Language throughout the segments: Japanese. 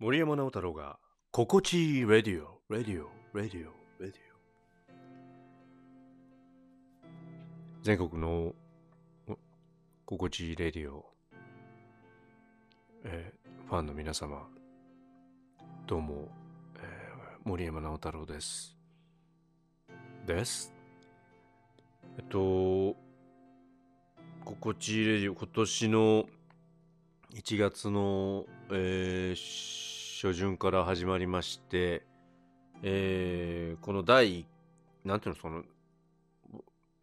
森山直太朗が心地いいレディオ、レディオ、レディオ、レディオ。全国の心地いいレディオ、えーファンの皆様、どうも、えー森山直太朗です。です。えっと、心地いいレディオ、今年の1月の、えー初旬から始まりまして、えーこの第、なんていうの、その、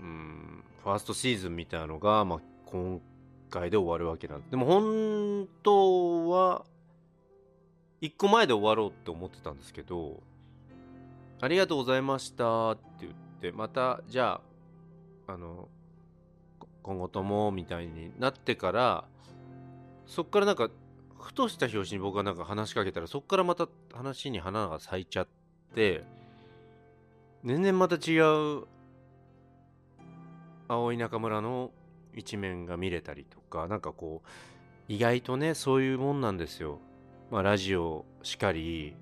うん、ファーストシーズンみたいなのが、まあ、今回で終わるわけなんで。でも本当は、一個前で終わろうって思ってたんですけど、ありがとうございましたって言って、また、じゃあ、あの、今後ともみたいになってから、そっからなんか、ふとした拍子に僕がなんか話しかけたら、そっからまた話に花が咲いちゃって、全然また違う、青い中村の一面が見れたりとか、なんかこう、意外とね、そういうもんなんですよ。まあ、ラジオしかり、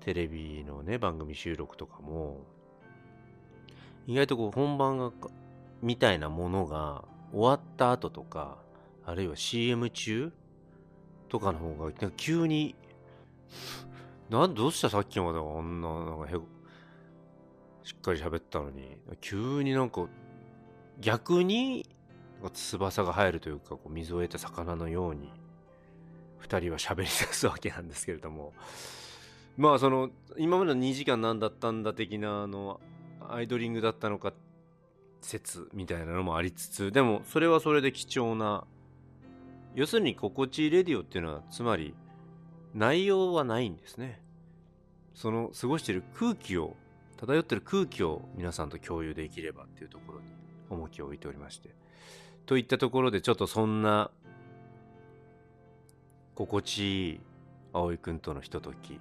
テレビのね、番組収録とかも、意外とこう、本番が、みたいなものが終わった後とか、あるいは CM 中とかの方が、急に、なん、どうしたさっきまであんな、なんかへ、しっかり喋ったのに、急になんか、逆に、翼が入るというか、こう水を得た魚のように、二人は喋り出すわけなんですけれども、まあその、今までの2時間何だったんだ的な、あの、アイドリングだったのか、説みたいなのもありつつ、でもそれはそれで貴重な、要するに心地いいレディオっていうのは、つまり、内容はないんですね。その過ごしている空気を、漂ってる空気を皆さんと共有できればっていうところに重きを置いておりまして。といったところでちょっとそんな、心地いい葵くんとのひととき。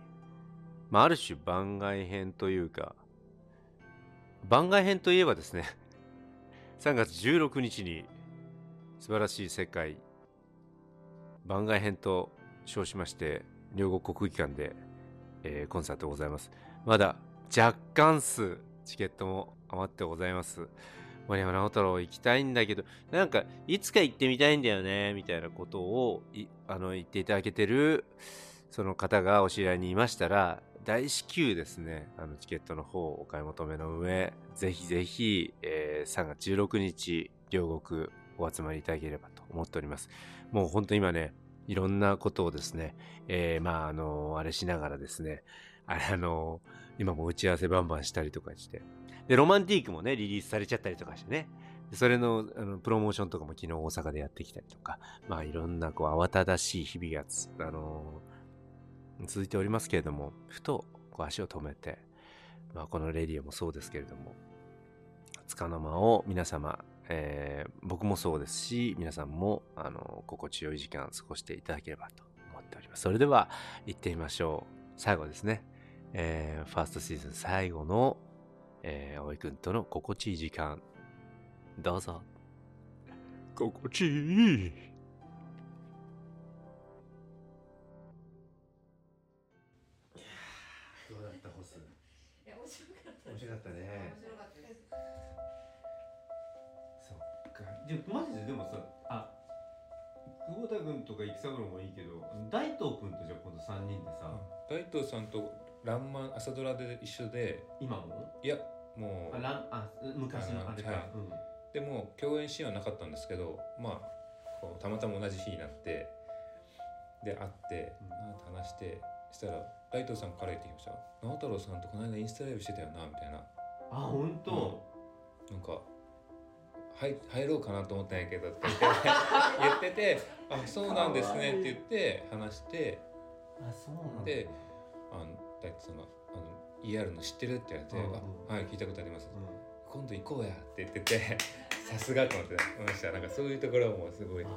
まあ、ある種番外編というか、番外編といえばですね、3月16日に素晴らしい世界番外編と称しまして、両国国技館で、えーコンサートございます。まだ若干数チケットも余ってございます。森山直太郎行きたいんだけど、なんか、いつか行ってみたいんだよね、みたいなことを、あの、言っていただけてる、その方がお知り合いにいましたら、大至急ですね、あの、チケットの方をお買い求めの上、ぜひぜひ、えー3月16日、両国お集まりいただければと思っております。もう本当今ね、いろんなことをですね、えーまあ、あの、あれしながらですね、あの、今も打ち合わせバンバンしたりとかして。で、ロマンティークもね、リリースされちゃったりとかしてね。それの、あの、プロモーションとかも昨日大阪でやってきたりとか、まあ、いろんな、こう、慌ただしい日々がつ、あの続いておりますけれども、ふと、こう、足を止めて、まあ、このレディオもそうですけれども、つかの間を皆様、えー僕もそうですし、皆さんも、あの、心地よい時間過ごしていただければと思っております。それでは、行ってみましょう。最後ですね。えーファーストシーズン最後の、えー、葵くんとの心地いい時間。どうぞ。心地いい。どうだった？ホスいや面白かった面白かったねでマジででもさあ久保田君とか育三郎もいいけど大東君とじゃあ今度3人でさ、大東さんと「らんまん」朝ドラで一緒で今も？いやもうあランあ昔のあれか、はい。うん。でも共演シーンはなかったんですけどまあこうたまたま同じ日になってで会って、うん。あーって話してしたら大東さんから言ってきました「直太朗さんとこの間インスタライブしてたよな」みたいな。あ本当、なんか入入ろうかなと思ったんやけどって言って 言ってて「あそうなんですね」って言って話して。あそうなんだ。であの大東さんが「あの ER の知ってる?」って言われて「うんうんあはい聞いたことあります」うん。今度行こうやって言ってて さすがと思ってました。なんかそういうところもすごい、行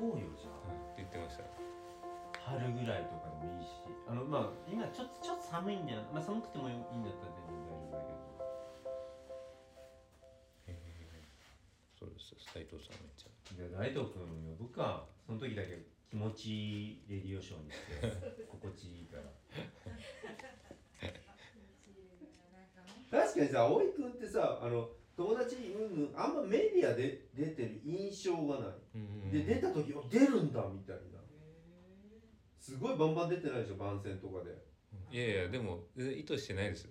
こうよじゃって言ってました。あ春ぐらいとかでもいいし。あのまあ今ちょっとちょっと寒いんだよ。まあ寒くてもいいんだったら全然そうです。斉藤さんめっちゃじゃあ大東君呼ぶかその時だけ気持ちいいレディオショーにして 心地いいから。確かにさ葵君ってさあの友達うんうんあんまメディアで出てる印象がない、で出た時あ出るんだみたいな。すごいバンバン出てないでしょ番宣とかで。いやいやでも意図してないです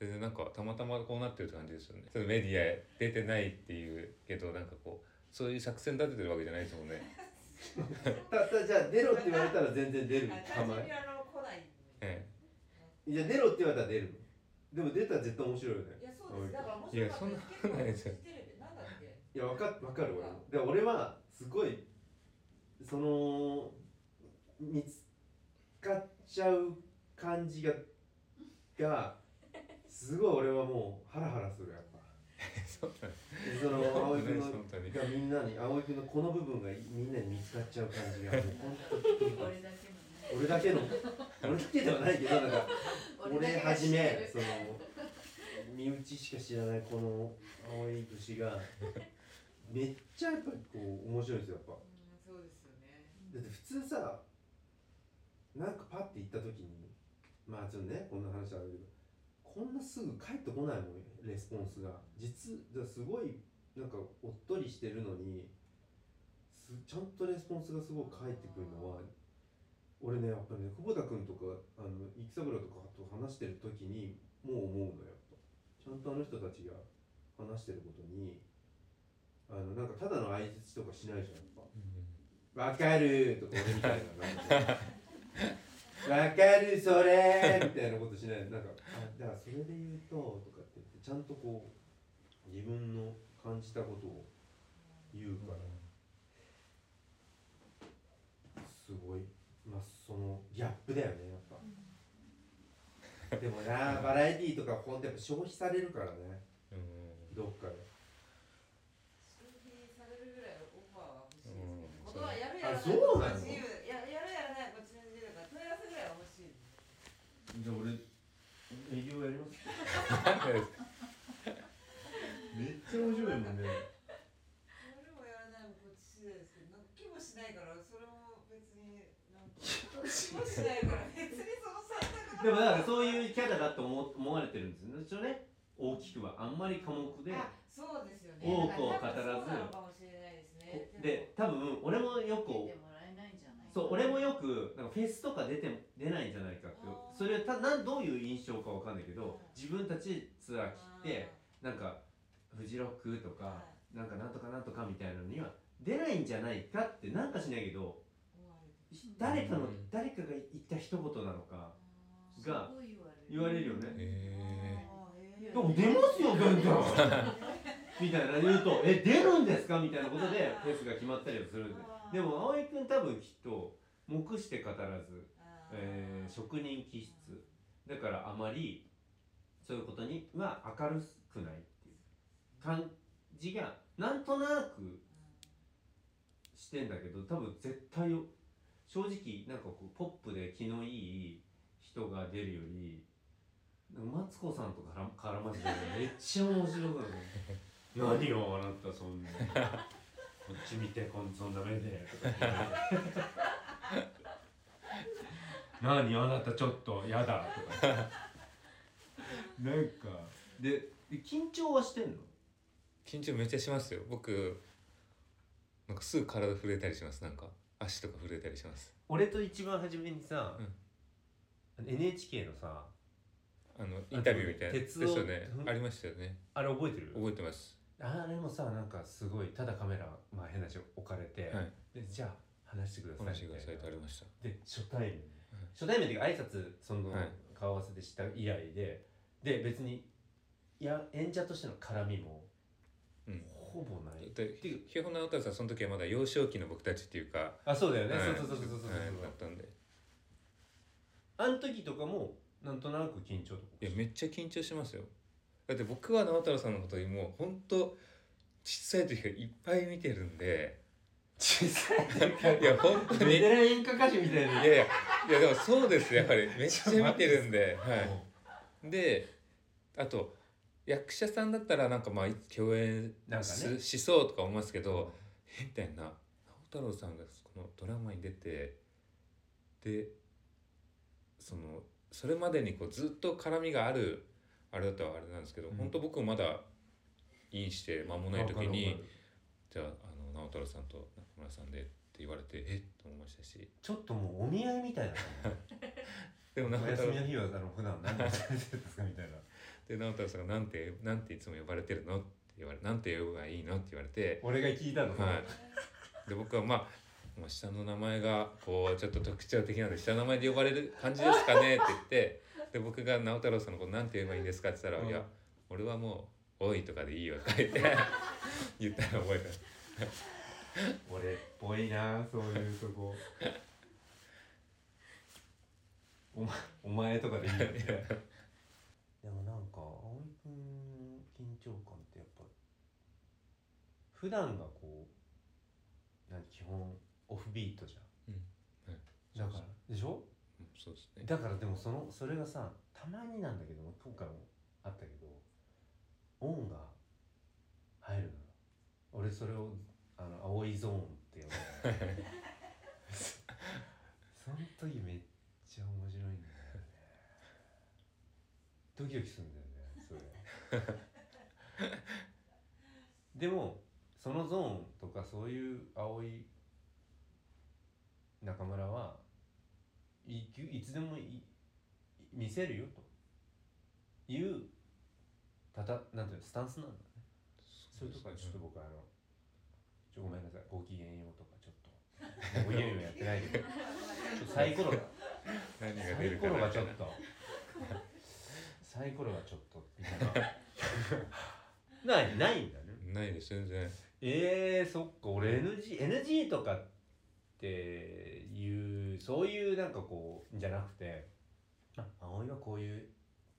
全然なんかたまたまこうなってるって感じですよね。そのメディア出てないっていうけどなんかこうそういう作戦立ててるわけじゃないですもんね。たったじゃあ出ろって言われたら全然出る。たまに。あの来ないえ。いや出ろって言われたら出る。のでも出たら絶対面白いよね。いやそうです。だから面いや白かった。そんなことないですよいやわかわかる俺。もで俺はすごいその見つかっちゃう感じががすごい俺はもうハラハラするやっぱ。え そうなんですその葵君の本当に。がみんなに葵君のこの部分がみんなに見つかっちゃう感じがもう本当に。俺だけのね。俺だけの？俺だけではないけどなんか 俺はじめその身内しか知らないこの青い節がめっちゃやっぱりこう面白いですよやっぱ。うんそうですよね。だって普通さなんかパッて行った時にまあちょっとねこんな話あるけどこんなすぐ帰ってこないもんレスポンスが。実だすごいなんかおっとりしてるのにすちゃんとレスポンスがすごい返ってくるのは俺ねやっぱね久保田君とかあの育三郎とかと話してる時にもう思うのよ。やっぱちゃんとあの人たちが話してることにあのなんかただの相槌とかしないじゃんやっぱ。わかるとか俺みたいなわかるそれ。みたいなことしないなんかあだからそれで言うととかって言ってちゃんとこう自分の感じたことを言うからすごいまあそのギャップだよねやっぱ。でもなバラエティーとかほんとやっぱ消費されるからね。うん。どっかで。消費されるぐらいオファーは欲しいですうん。ねことはやるやらないあそうなの？こっち自由ややるやらないこっちの自由だから問い合わせぐらいは欲しいじゃあ俺営業やります？めっちゃ面白いもんね。やるもやらないもこっち次第ですけどなんか気もしないからそれも別になんか気もしないから別にその選択でもだからそういうキャラだと思思われてるんですよねね大きくは。あんまり寡黙で。多くを語らず。で多分俺もよくそう俺もよくなんかフェスとか出て出ないんじゃないかってそれたなんどういう印象かわかんないけど自分たちツアー切ってなんかフジロックとかなんかなんとかなんとかみたいなのには出ないんじゃないかってなんかしないけど誰かのうん。誰かが言った一言なのかすが言われる。よね。えでも出ますよ 全然 みたいな言うと「え出るんですか?」みたいなことでフェスが決まったりはするんででも葵君多分きっと目して語らず、えー職人気質。だからあまりそういうことには明るくないっていう。感じがなんとなくしてんだけど多分絶対よ正直なんかこうポップで気のいい人が出るよりマツコさんとか絡ませてめっちゃ面白か ったの何よあなたそんなこっち見てこんそんな目で 何あなたちょっとやだとかなんか。でで緊張はしてんの？緊張めっちゃしますよ。僕なんかすぐ体震えたりしますなんか。足とか震えたりします。俺と一番初めにさ、NHK のさあのインタビューみたいなです鉄をよね。うんありましたよね。あれ覚えてる？覚えてますあれもさなんかすごいただカメラ、まあ、変な話置かれて、はい。でじゃあ話してください話してくださいみたいなとありました。で初対面、初対面っていうか挨拶その、はい顔合わせでした以来でで別にいや演者としての絡みもうん。ほぼない、でひほ直太さんその時はまだ幼少期の僕たちっていうかあそうだよね、はい。そうそうそうそうそうそう、はいだったんで。あの時とかもなんとなく緊張とかいやめっちゃ緊張しますよだって僕は直太朗さんのことにもう本当小さい時からいっぱい見てるんで。小さいいや本当に。ベいテラン演歌歌手みたいな。やいやいやでもそうです。やっぱり めっちゃ見てるんで。はい。であと役者さんだったらなんかまあ共演なんかすね。しそうとか思いますけどえみたいな直太朗さんがこのドラマに出てでそのそれまでにこうずっと絡みがあるあれだったらあれなんですけど、うん。本当僕もまだインして間もない時にじゃああの直太朗さんと中村さんでって言われてえっと思いましたし。ちょっともうお見合いみたいな。でもお直太朗休みの日はあの普段何をされてるんですかみたいな。で直太朗さんがなんてなんていつも呼ばれてるの？って言われなんて呼ぶがいいの？って言われて。俺が聞いたの？はい。で僕はまあもう下の名前がこうちょっと特徴的なんで下の名前で呼ばれる感じですかね？って言ってで僕が直太朗さんのことなんて言えばいいんですか？って言ったら「うん。いや俺はもう「おい」とかでいいよ。とか言って 言ったら覚え俺っぽいなそういうとこ。お前お前とかでいいよ。でもなんか葵くん緊張感ってやっぱ普段がこう何基本オフビートじゃん、うん。はいだからでしょ？たそうですね。だからでもそのそれがさたまになんだけど今回もあったけどオンが入るの俺それをあの青いゾーンって呼ぶその時めっちゃ面白いんだよね。ドキドキするんだよねそれ。でもそのゾーンとかそういう青い中村はいくいつでもい見せるよと。いうたたなんていうのスタンスなんだね。そういうとこはちょっと僕あのちょごめんなさい。ごきげんようとかちょっと。ごきげんようやってないけど。ちょっとサイコロが何がサイ出るかコロがちょっなと。サイコロがちょっと。みたいな。ないないんだね。ないです全然。えー、そっか。俺 NG, NG とかっていうそういうなんかこうじゃなくてあ葵はこういう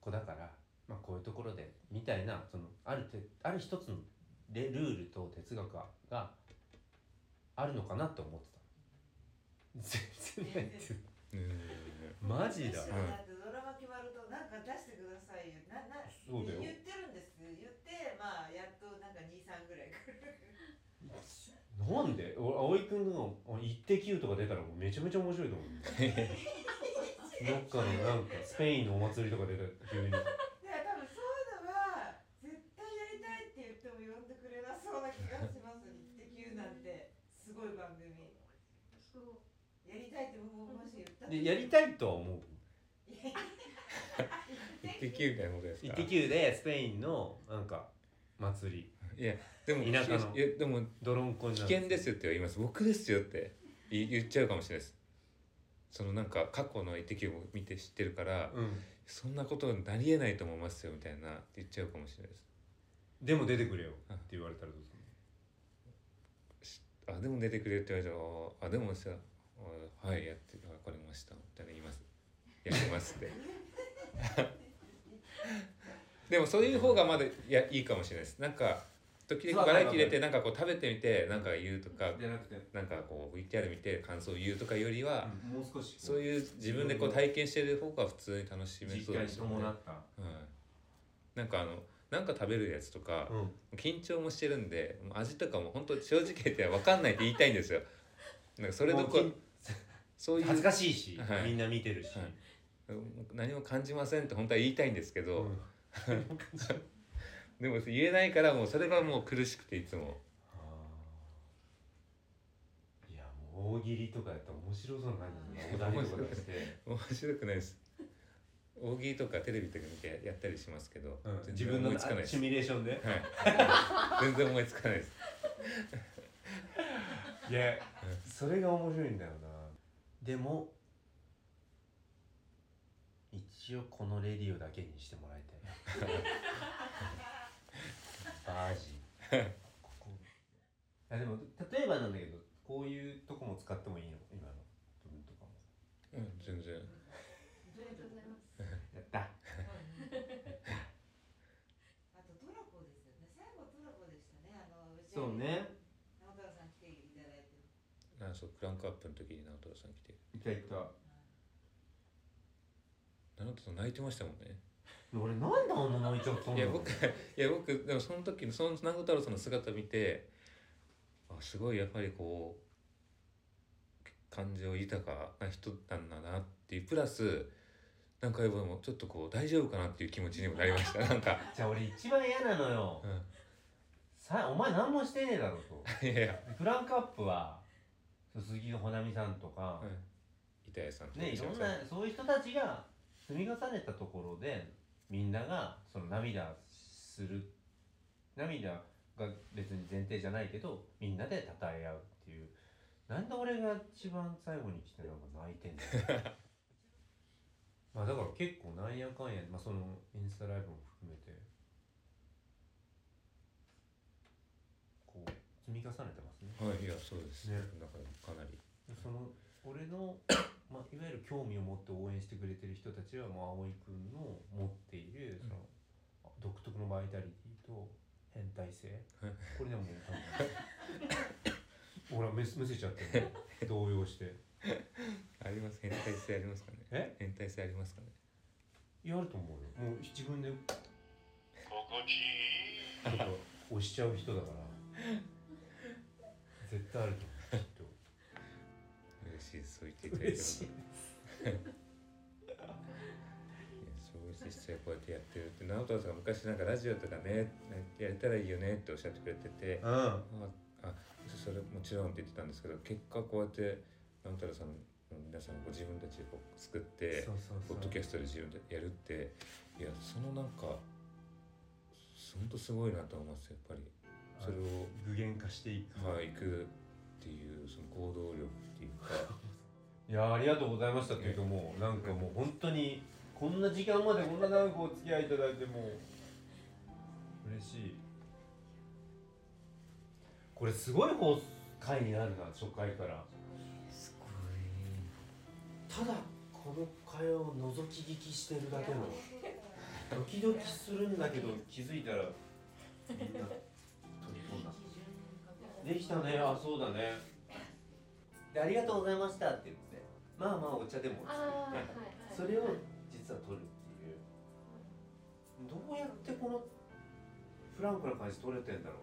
子だから、まあ、こういうところでみたいなそのあるてある一つのレルールと哲学があるのかなって思ってた。全然ないってう。んマジだ。だってドラマ決まるとなんか出してくださいよ。ななそうだよ。言ってるんです。言ってまあやっとなんか23ぐらい来るなんで？俺葵くんの「イッテ Q!」とか出たらもうめちゃめちゃ面白いと思う。どっかのなんかスペインのお祭りとか出たら急に。いや多分そういうのは絶対やりたいって言っても呼んでくれなそうな気がします「イッテ Q!」なんて。すごい番組。そう。やりたいってももし言ったらでやりたいとは思う。一滴 みたいなことですイッかテ Q! でスペインのなんか祭りいやでも田舎のいやでもドロンコに危なる険ですよって言います。僕ですよって言言っちゃうかもしれないです。そのなんか過去の一滴を見て知ってるからうん。そんなことになりえないと思いますよみたいな言っちゃうかもしれないです。でも出てくれよって言われたらどうするあでも出てくれって言われたらああでもさあはいやってわかりましたみたいな言います。やりますって。でもそういう方がまだいやいいかもしれないです。なんか時々バラエティ入れてなんかこう食べてみてなんか言うとかじゃなくて。なんかこう VTR 見て感想を言うとかよりは、もう少し。そういう自分でこう体験してる方が普通に楽しめ実そうですよね、なんかあのなんか食べるやつとか、うん。緊張もしてるんで味とかも本当正直言って分かんないって言いたいんですよ。なんかそれどこそういう恥ずかしいし、はい。みんな見てるし、はい。何も感じませんって本当は言いたいんですけど、うんでも言えないからもうそれがもう苦しくていつも。いやもう大喜利とかやったら面白そうな感じでして、面白くないです。大喜利とかテレビとか見てやったりしますけど、全然自分の思いつかないです。シミュレーションで。はい。全然思いつかないです。いやそれが面白いんだよな。でも一応このレディオだけにしてもらいたい バージ。ンここあでも例えばなんだけどこういうとこも使ってもいいの？今の部分とかも。うん全然。ありがとうございます。やった。あとトラコですよね。最後トラコでしたね。あのそうね。直太朗さん来ていただいてあそうクランクアップの時に直太朗さん来て。いたいた。直太朗さん泣いてましたもんね俺なんであんな泣いちゃったんだいや僕いや僕でもその時のその南太郎さんの姿見てあすごいやっぱりこう感情豊かな人なんだなっていう。プラスなんかやっぱもうちょっとこう大丈夫かなっていう気持ちにもなりました。なんか、じゃあ俺一番嫌なのよ。うん、さお前何もしてねえだろと。いやいや、クランクアップは鈴木ほなみさんとか、うん、板谷さんとねいろんなそういう人たちが積み重ねたところでみんながその涙する涙が別に前提じゃないけどみんなで称え合うっていう。なんで俺が一番最後に来てなんか泣いてんだよ。まあだから結構なんやかんや、まあ、そのインスタライブも含めてこう積み重ねてますね。はいいやそうです、ね。だからかなり。その俺の、まあ、いわゆる興味を持って応援してくれてる人たちはもう葵くんの持っているその、独特のバイタリティと変態性。はい。これでももう多分ほらむむせちゃって動揺して。あります？変態性ありますかね？え？変態性ありますかね？やると思うよ。もう自分で。心地いい。ちょっと押しちゃう人だから。絶対あると思うしいですそう言っていただいてそう実際こうやってやってるって直人さんが昔なんかラジオとかねやれたらいいよねっておっしゃってくれててうん。ああそれもちろんって言ってたんですけど結果こうやって直太朗さんの皆さんご自分たちでこう作ってポッドキャストで自分でやるっていやそのなんか本当すごいなと思いますやっぱり。それを具現化していく。はい行くっていうその行動力っていうかいやありがとうございましたっていうかもうなんかもう本当にこんな時間までこんな長くお付き合いいただいてもう嬉しい。これすごい回になるな初回から。すごただこの会話を覗き聞きしてるだけのドキドキするんだけど気づいたらみんな取り込んだ。できたね。あそうだねでありがとうございましたって言ってまあまあお茶でもああはいはい。それを実は取るっていう。どうやってこのフランクな感じ取れてんだろう。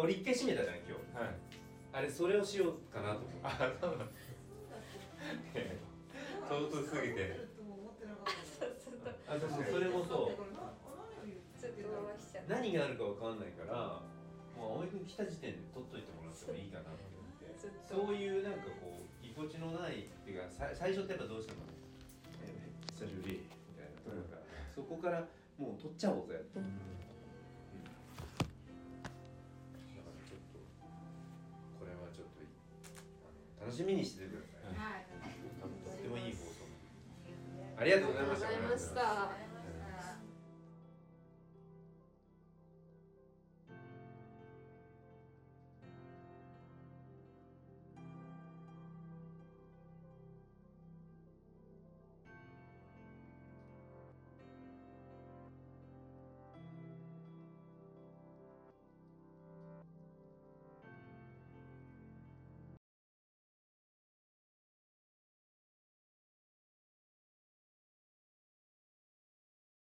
俺一回閉めたじゃん今日。いはい。あれそれをしようかなと思って。あそうなん 唐突すぎて。あそうそう。それもそう何があるかわかんないからもう葵君来た時点で取っといてもらってもいいかなって。思ってそういうなんかこうぎこちのないっていうかさ最初ってやっぱどうしても「えー久しぶり」みたいなところから、そこからもう取っちゃおうぜって、うん。これはちょっといあの楽しみにしててください、はい。とってもいい放送。ありがとうございました